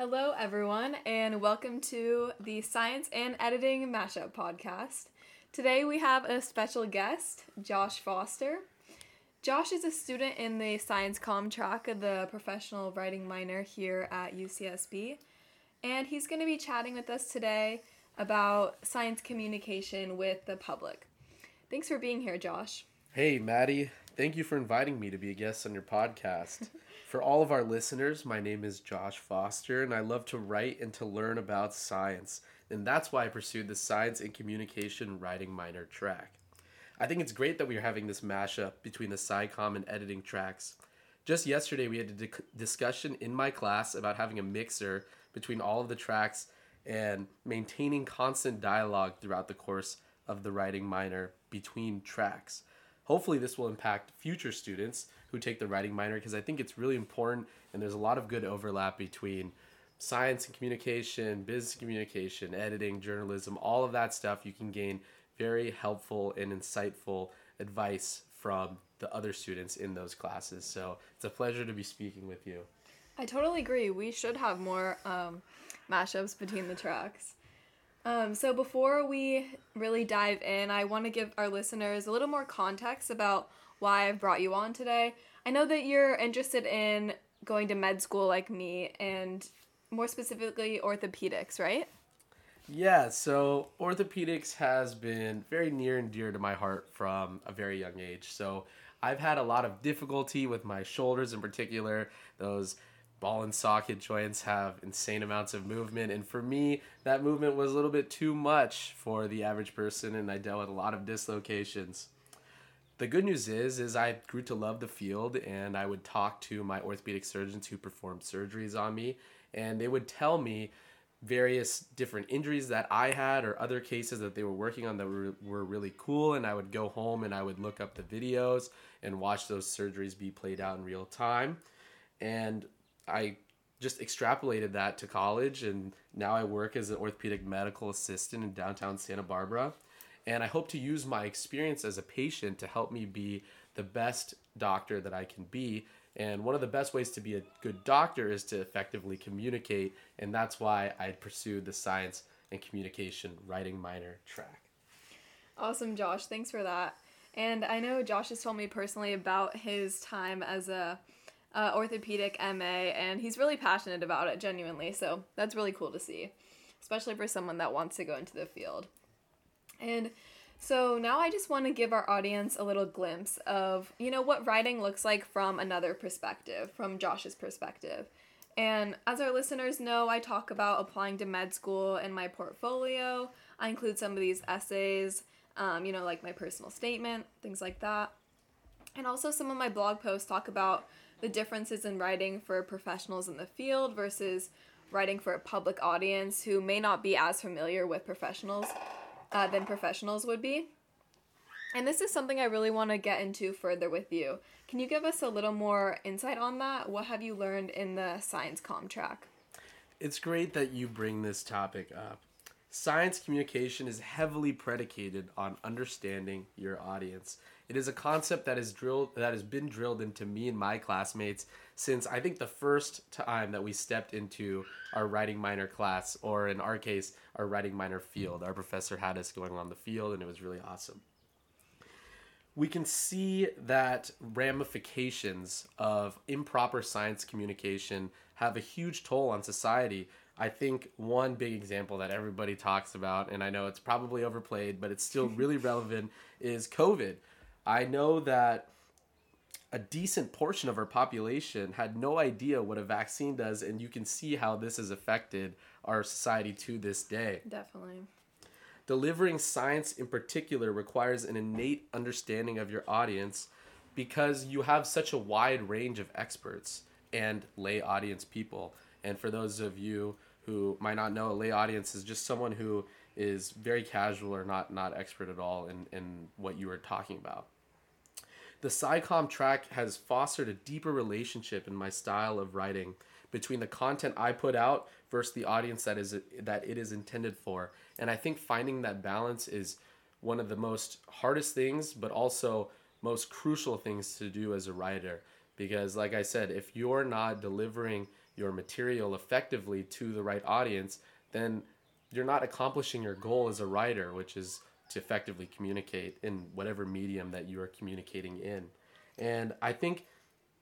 Hello, everyone, and welcome to the Science and Editing Mashup podcast. Today we have a special guest, Josh Foster. Josh is a student in the Science Com track of the professional writing minor here at UCSB, and he's going to be chatting with us today about science communication with the public. Thanks for being here, Josh. Hey, Maddie. Thank you for inviting me to be a guest on your podcast. For all of our listeners, my name is Josh Foster, and I love to write and to learn about science. And that's why I pursued the Science and Communication Writing minor track. I think it's great that we are having this mashup between the SciComm and editing tracks. Just yesterday, we had a di- discussion in my class about having a mixer between all of the tracks and maintaining constant dialogue throughout the course of the writing minor between tracks. Hopefully, this will impact future students who take the writing minor because I think it's really important and there's a lot of good overlap between science and communication, business communication, editing, journalism, all of that stuff. You can gain very helpful and insightful advice from the other students in those classes. So it's a pleasure to be speaking with you. I totally agree. We should have more um, mashups between the tracks. Um, so before we really dive in, I want to give our listeners a little more context about why I've brought you on today. I know that you're interested in going to med school like me, and more specifically orthopedics, right? Yeah, so orthopedics has been very near and dear to my heart from a very young age. So I've had a lot of difficulty with my shoulders in particular. Those ball and socket joints have insane amounts of movement and for me that movement was a little bit too much for the average person and I dealt with a lot of dislocations. The good news is is I grew to love the field and I would talk to my orthopedic surgeons who performed surgeries on me and they would tell me various different injuries that I had or other cases that they were working on that were, were really cool. And I would go home and I would look up the videos and watch those surgeries be played out in real time. And I just extrapolated that to college. And now I work as an orthopedic medical assistant in downtown Santa Barbara. And I hope to use my experience as a patient to help me be the best doctor that I can be and one of the best ways to be a good doctor is to effectively communicate. And that's why I pursued the science and communication writing minor track. Awesome, Josh. Thanks for that. And I know Josh has told me personally about his time as a uh, orthopedic MA, and he's really passionate about it, genuinely. So that's really cool to see, especially for someone that wants to go into the field. And so now I just want to give our audience a little glimpse of, you know, what writing looks like from another perspective, from Josh's perspective. And as our listeners know, I talk about applying to med school in my portfolio. I include some of these essays, um, you know, like my personal statement, things like that. And also, some of my blog posts talk about the differences in writing for professionals in the field versus writing for a public audience who may not be as familiar with professionals uh, than professionals would be. And this is something I really want to get into further with you. Can you give us a little more insight on that? What have you learned in the science com track? It's great that you bring this topic up. Science communication is heavily predicated on understanding your audience. It is a concept that is drilled that has been drilled into me and my classmates since I think the first time that we stepped into our writing minor class, or in our case, our writing minor field. Our professor had us going on the field, and it was really awesome. We can see that ramifications of improper science communication have a huge toll on society. I think one big example that everybody talks about, and I know it's probably overplayed, but it's still really relevant, is COVID. I know that a decent portion of our population had no idea what a vaccine does, and you can see how this has affected our society to this day. Definitely. Delivering science in particular requires an innate understanding of your audience because you have such a wide range of experts and lay audience people. And for those of you who might not know, a lay audience is just someone who is very casual or not not expert at all in, in what you are talking about. The SciComm track has fostered a deeper relationship in my style of writing between the content I put out versus the audience that is that it is intended for. And I think finding that balance is one of the most hardest things, but also most crucial things to do as a writer. Because, like I said, if you're not delivering your material effectively to the right audience, then you're not accomplishing your goal as a writer, which is to effectively communicate in whatever medium that you are communicating in. And I think,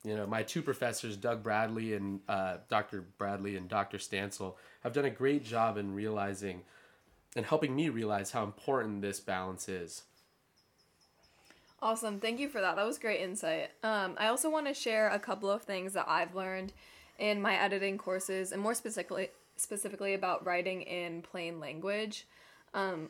you know, my two professors, Doug Bradley and uh, Dr. Bradley and Dr. Stansel, have done a great job in realizing and helping me realize how important this balance is. Awesome. Thank you for that. That was great insight. Um, I also want to share a couple of things that I've learned in my editing courses and more specifically specifically about writing in plain language. Um,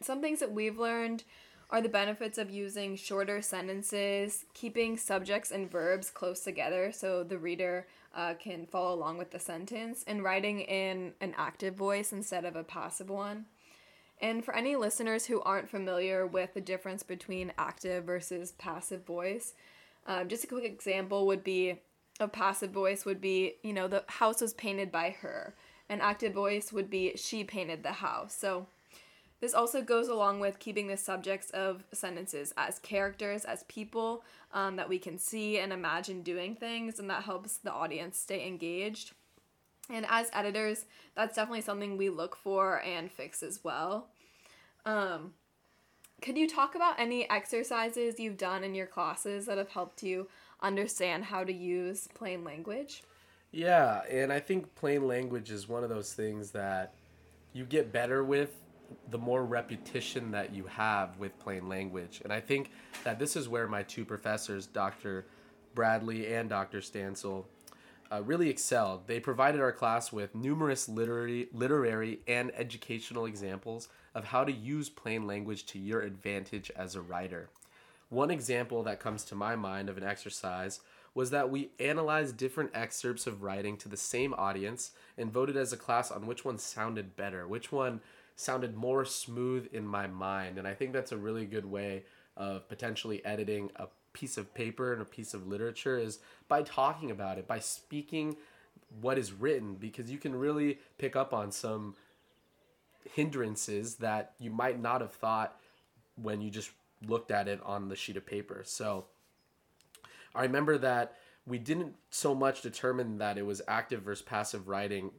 some things that we've learned are the benefits of using shorter sentences, keeping subjects and verbs close together so the reader uh, can follow along with the sentence, and writing in an active voice instead of a passive one. And for any listeners who aren't familiar with the difference between active versus passive voice, um, just a quick example would be a passive voice would be, you know, the house was painted by her. An active voice would be she painted the house. So this also goes along with keeping the subjects of sentences as characters, as people um, that we can see and imagine doing things, and that helps the audience stay engaged. And as editors, that's definitely something we look for and fix as well. Um, could you talk about any exercises you've done in your classes that have helped you understand how to use plain language? Yeah, and I think plain language is one of those things that you get better with the more repetition that you have with plain language. And I think that this is where my two professors, Dr. Bradley and Dr. Stansel, uh, really excelled. They provided our class with numerous literary, literary and educational examples of how to use plain language to your advantage as a writer. One example that comes to my mind of an exercise was that we analyzed different excerpts of writing to the same audience and voted as a class on which one sounded better, which one sounded more smooth in my mind. And I think that's a really good way of potentially editing a piece of paper and a piece of literature is by talking about it, by speaking what is written, because you can really pick up on some hindrances that you might not have thought when you just looked at it on the sheet of paper. So I remember that we didn't so much determine that it was active versus passive writing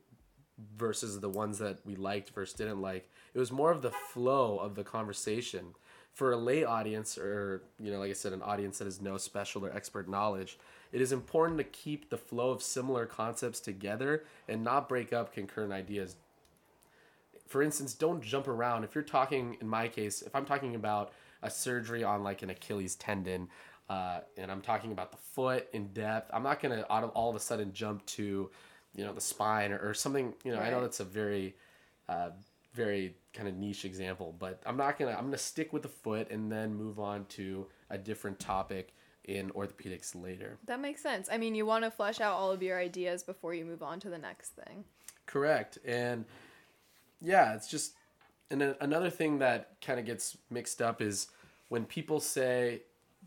versus the ones that we liked versus didn't like. It was more of the flow of the conversation. For a lay audience, or, you know, like I said, an audience that has no special or expert knowledge, it is important to keep the flow of similar concepts together and not break up concurrent ideas. For instance, don't jump around. If you're talking, in my case, if I'm talking about a surgery on like an Achilles tendon, uh, and I'm talking about the foot in depth, I'm not gonna all of a sudden jump to you know the spine or, or something you know right. i know that's a very uh, very kind of niche example but i'm not gonna i'm gonna stick with the foot and then move on to a different topic in orthopedics later. That makes sense. I mean you want to flesh out all of your ideas before you move on to the next thing. Correct and yeah it's just and then another thing that kind of gets mixed up is when people say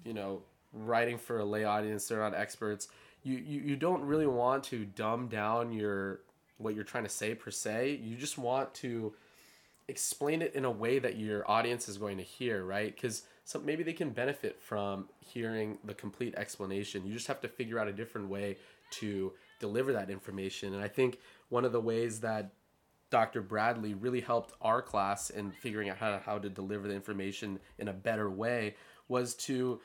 you know writing for a lay audience they're not experts you, you you don't really want to dumb down your what you're trying to say per se. You just want to explain it in a way that your audience is going to hear, right? Because some maybe they can benefit from hearing the complete explanation. You just have to figure out a different way to deliver that information. And I think one of the ways that Dr. Bradley really helped our class in figuring out how to, how to deliver the information in a better way was to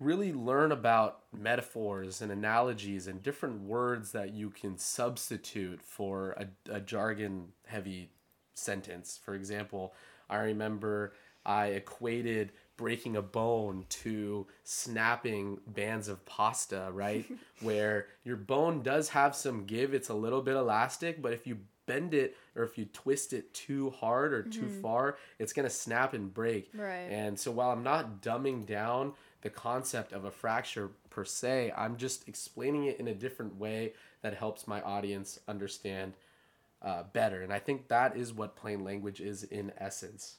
really learn about metaphors and analogies and different words that you can substitute for a, a jargon heavy sentence. For example, I remember I equated breaking a bone to snapping bands of pasta, right? Where your bone does have some give, it's a little bit elastic, but if you bend it or if you twist it too hard or too mm-hmm. far, it's going to snap and break. Right. And so while I'm not dumbing down the concept of a fracture per se. I'm just explaining it in a different way that helps my audience understand uh, better. And I think that is what plain language is in essence.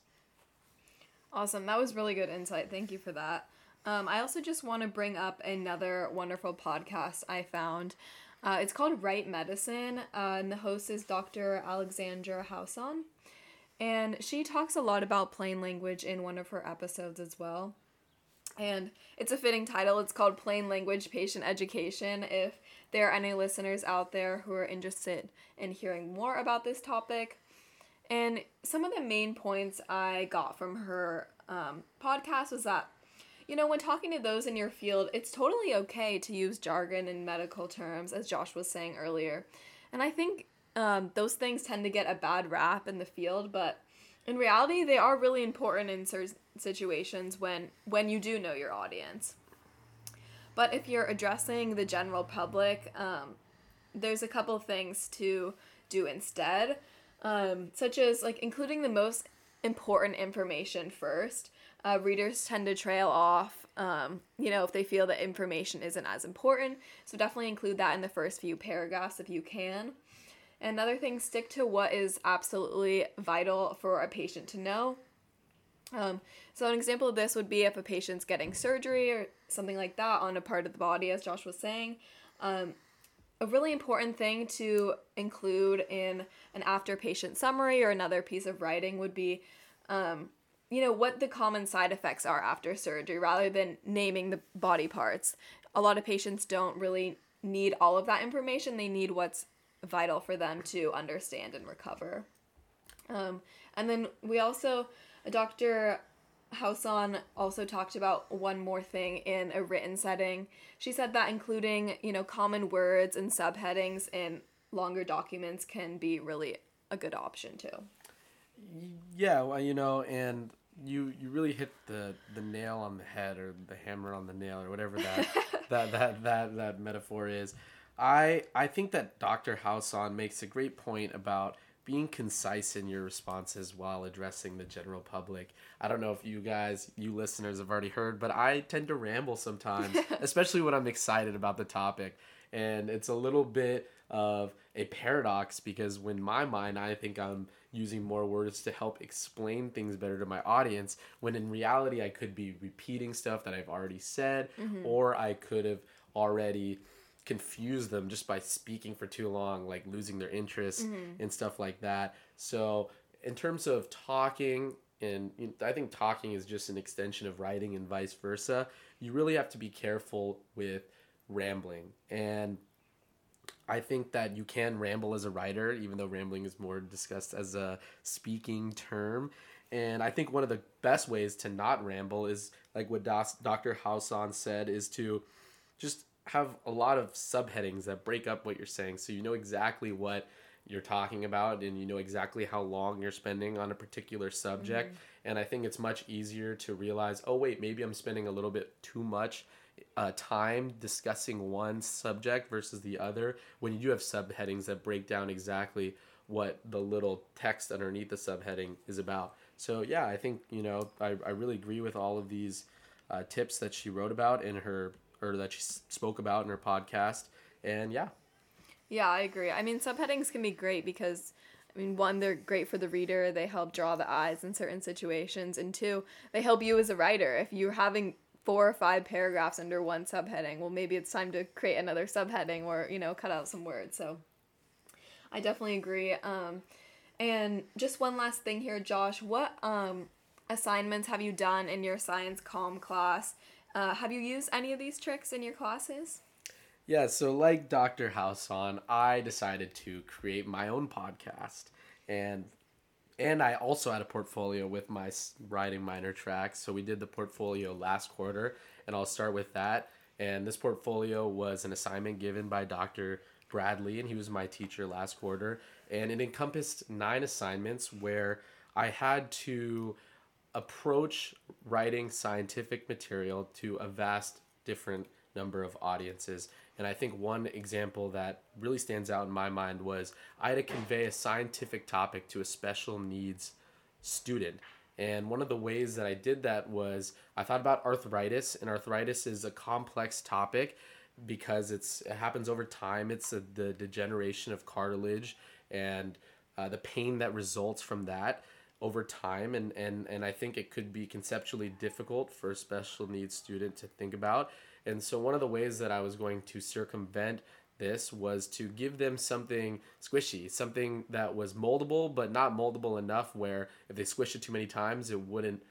Awesome. That was really good insight. Thank you for that. Um, I also just want to bring up another wonderful podcast I found. Uh, it's called Write Medicine, uh, and the host is Dr. Alexandra Howson. And she talks a lot about plain language in one of her episodes as well. And it's a fitting title. It's called Plain Language Patient Education. If there are any listeners out there who are interested in hearing more about this topic. And some of the main points I got from her um, podcast was that, you know, when talking to those in your field, it's totally okay to use jargon and medical terms, as Josh was saying earlier. And I think um, those things tend to get a bad rap in the field, but in reality, they are really important in certain situations when when you do know your audience. But if you're addressing the general public, um, there's a couple things to do instead, um, such as like including the most important information first. Uh, readers tend to trail off, um, you know, if they feel that information isn't as important. So definitely include that in the first few paragraphs if you can. Another thing, stick to what is absolutely vital for a patient to know. Um, so an example of this would be if a patient's getting surgery or something like that on a part of the body, as Josh was saying. Um, a really important thing to include in an after patient summary or another piece of writing would be, um, you know, what the common side effects are after surgery rather than naming the body parts. A lot of patients don't really need all of that information, they need what's vital for them to understand and recover. Um, and then we also, a Dr. Howson also talked about one more thing in a written setting. She said that including, you know, common words and subheadings in longer documents can be really a good option too. Yeah, well, you know, and you you really hit the the nail on the head or the hammer on the nail or whatever that that, that that that metaphor is. I I think that Dr. Howson makes a great point about being concise in your responses while addressing the general public. I don't know if you guys, you listeners, have already heard, but I tend to ramble sometimes, especially when I'm excited about the topic. And it's a little bit of a paradox because when my mind, I think I'm using more words to help explain things better to my audience, when in reality, I could be repeating stuff that I've already said, mm-hmm. or I could have already confuse them just by speaking for too long, like losing their interest mm-hmm. and stuff like that. So, in terms of talking, and you know, I think talking is just an extension of writing and vice versa, you really have to be careful with rambling. And I think that you can ramble as a writer, even though rambling is more discussed as a speaking term. And I think one of the best ways to not ramble is like what Dr. Howson said is to just have a lot of subheadings that break up what you're saying. So you know exactly what you're talking about and you know exactly how long you're spending on a particular subject. Mm-hmm. and i think it's much easier to realize oh wait maybe i'm spending a little bit too much uh, time discussing one subject versus the other when you do have subheadings that break down exactly what the little text underneath the subheading is about. So yeah i think you know i, I really agree with all of these uh, tips that she wrote about in her or that she spoke about in her podcast. And yeah. Yeah, I agree. I mean, subheadings can be great because, I mean, one, they're great for the reader. They help draw the eyes in certain situations. And two, they help you as a writer. If you're having four or five paragraphs under one subheading, well, maybe it's time to create another subheading or, you know, cut out some words. So I definitely agree. Um, and just one last thing here, Josh. What um, assignments have you done in your science comm class? Uh, have you used any of these tricks in your classes? Yeah, so like Dr. Howson, I decided to create my own podcast, and and I also had a portfolio with my writing minor tracks. So we did the portfolio last quarter, and I'll start with that. And this portfolio was an assignment given by Dr. Bradley, and he was my teacher last quarter, and it encompassed nine assignments where I had to approach writing scientific material to a vast different number of audiences. And I think one example that really stands out in my mind was I had to convey a scientific topic to a special needs student. And one of the ways that I did that was I thought about arthritis, and arthritis is a complex topic because it's it happens over time. It's a, the degeneration of cartilage and uh, the pain that results from that over time and, and, and I think it could be conceptually difficult for a special needs student to think about. And so one of the ways that I was going to circumvent this was to give them something squishy, something that was moldable but not moldable enough where if they squish it too many times it wouldn't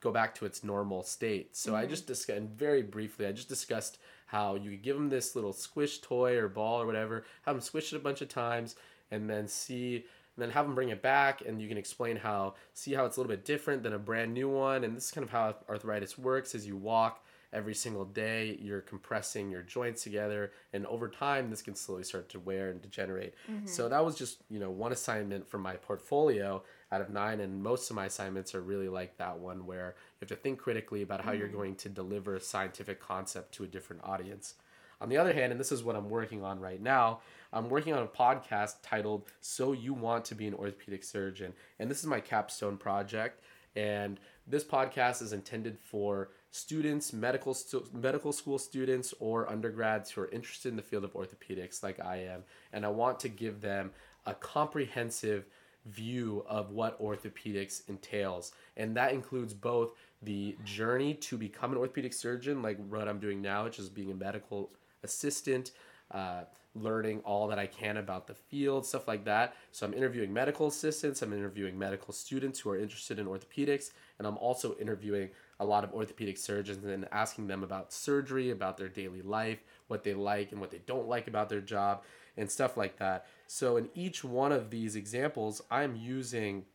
go back to its normal state. So mm-hmm. I just discussed very briefly I just discussed how you could give them this little squish toy or ball or whatever, have them squish it a bunch of times, and then see then have them bring it back and you can explain how see how it's a little bit different than a brand new one and this is kind of how arthritis works as you walk every single day you're compressing your joints together and over time this can slowly start to wear and degenerate mm-hmm. so that was just you know one assignment from my portfolio out of nine and most of my assignments are really like that one where you have to think critically about how mm-hmm. you're going to deliver a scientific concept to a different audience on the other hand and this is what i'm working on right now I'm working on a podcast titled So You Want to Be an Orthopedic Surgeon. And this is my capstone project. And this podcast is intended for students, medical stu- medical school students, or undergrads who are interested in the field of orthopedics, like I am. And I want to give them a comprehensive view of what orthopedics entails. And that includes both the journey to become an orthopedic surgeon, like what I'm doing now, which is being a medical assistant, uh, learning all that I can about the field, stuff like that. So I'm interviewing medical assistants, I'm interviewing medical students who are interested in orthopedics, and I'm also interviewing a lot of orthopedic surgeons and asking them about surgery, about their daily life, what they like and what they don't like about their job, and stuff like that. So in each one of these examples, I'm using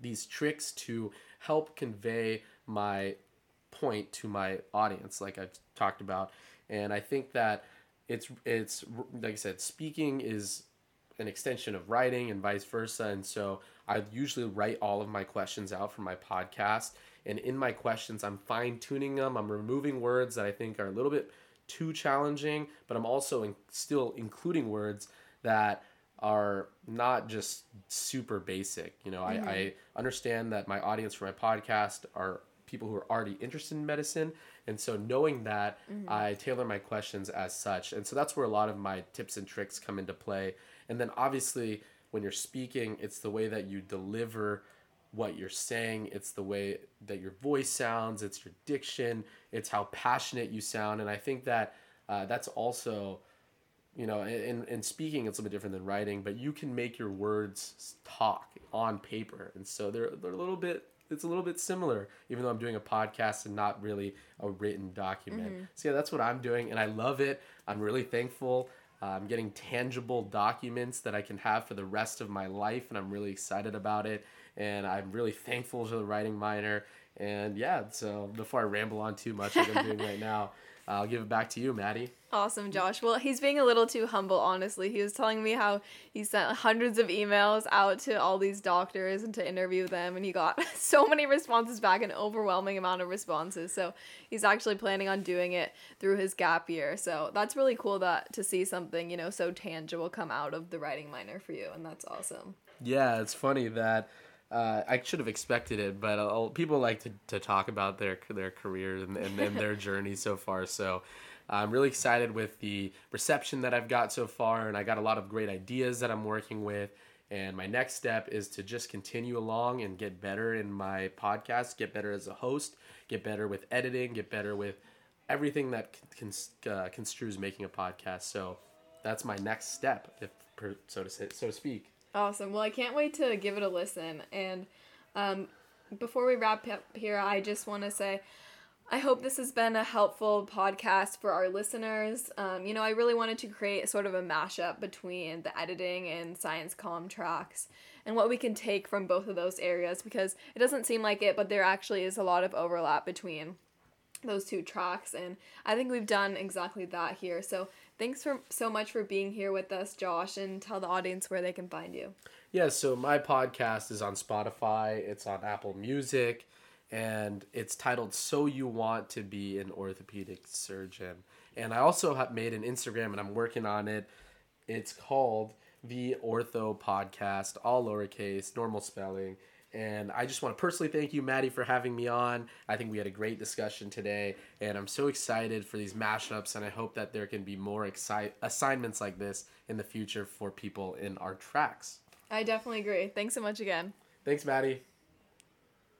these tricks to help convey my point to my audience, like I've talked about. And I think that it's it's like I said, speaking is an extension of writing and vice versa. And so I usually write all of my questions out for my podcast. And in my questions, I'm fine tuning them. I'm removing words that I think are a little bit too challenging, but I'm also in, still including words that are not just super basic. You know, mm-hmm. I, I understand that my audience for my podcast are people who are already interested in medicine. And so knowing that, mm-hmm. I tailor my questions as such. And so that's where a lot of my tips and tricks come into play. And then obviously, when you're speaking, it's the way that you deliver what you're saying, it's the way that your voice sounds, it's your diction, it's how passionate you sound. And I think that uh, that's also you know in, in speaking it's a bit different than writing but you can make your words talk on paper and so they're, they're a little bit it's a little bit similar, even though I'm doing a podcast and not really a written document. Mm-hmm. So yeah, that's what I'm doing, and I love it. I'm really thankful. Uh, I'm getting tangible documents that I can have for the rest of my life, and I'm really excited about it. And I'm really thankful to the writing minor. And yeah, so before I ramble on too much, like I'm doing right now, I'll give it back to you, Maddie. Awesome, Josh. Well, he's being a little too humble, honestly. He was telling me how he sent hundreds of emails out to all these doctors and to interview them, and he got so many responses back, an overwhelming amount of responses. So he's actually planning on doing it through his gap year. So that's really cool that to see something, you know, so tangible come out of the writing minor for you, and that's awesome. Yeah, it's funny that uh, I should have expected it, but uh, people like to, to talk about their their careers and, and, and their journey so far. So I'm really excited with the reception that I've got so far, and I got a lot of great ideas that I'm working with. And my next step is to just continue along and get better in my podcast, get better as a host, get better with editing, get better with everything that uh, construes making a podcast. So that's my next step, if per, so to say, so to speak. Awesome. Well, I can't wait to give it a listen. And um, before we wrap up here, I just want to say I hope this has been a helpful podcast for our listeners. Um, you know, I really wanted to create sort of a mashup between the editing and science comm tracks and what we can take from both of those areas because it doesn't seem like it, but there actually is a lot of overlap between those two tracks and I think we've done exactly that here. So thanks for so much for being here with us, Josh, and tell the audience where they can find you. Yeah, so my podcast is on Spotify, it's on Apple Music, and it's titled So You Want to Be an Orthopedic Surgeon. And I also have made an Instagram and I'm working on it. It's called The Ortho Podcast, all lowercase, normal spelling and I just want to personally thank you, Maddie, for having me on. I think we had a great discussion today, and I'm so excited for these mashups, and I hope that there can be more excite- assignments like this in the future for people in our tracks. I definitely agree. Thanks so much again. Thanks, Maddie.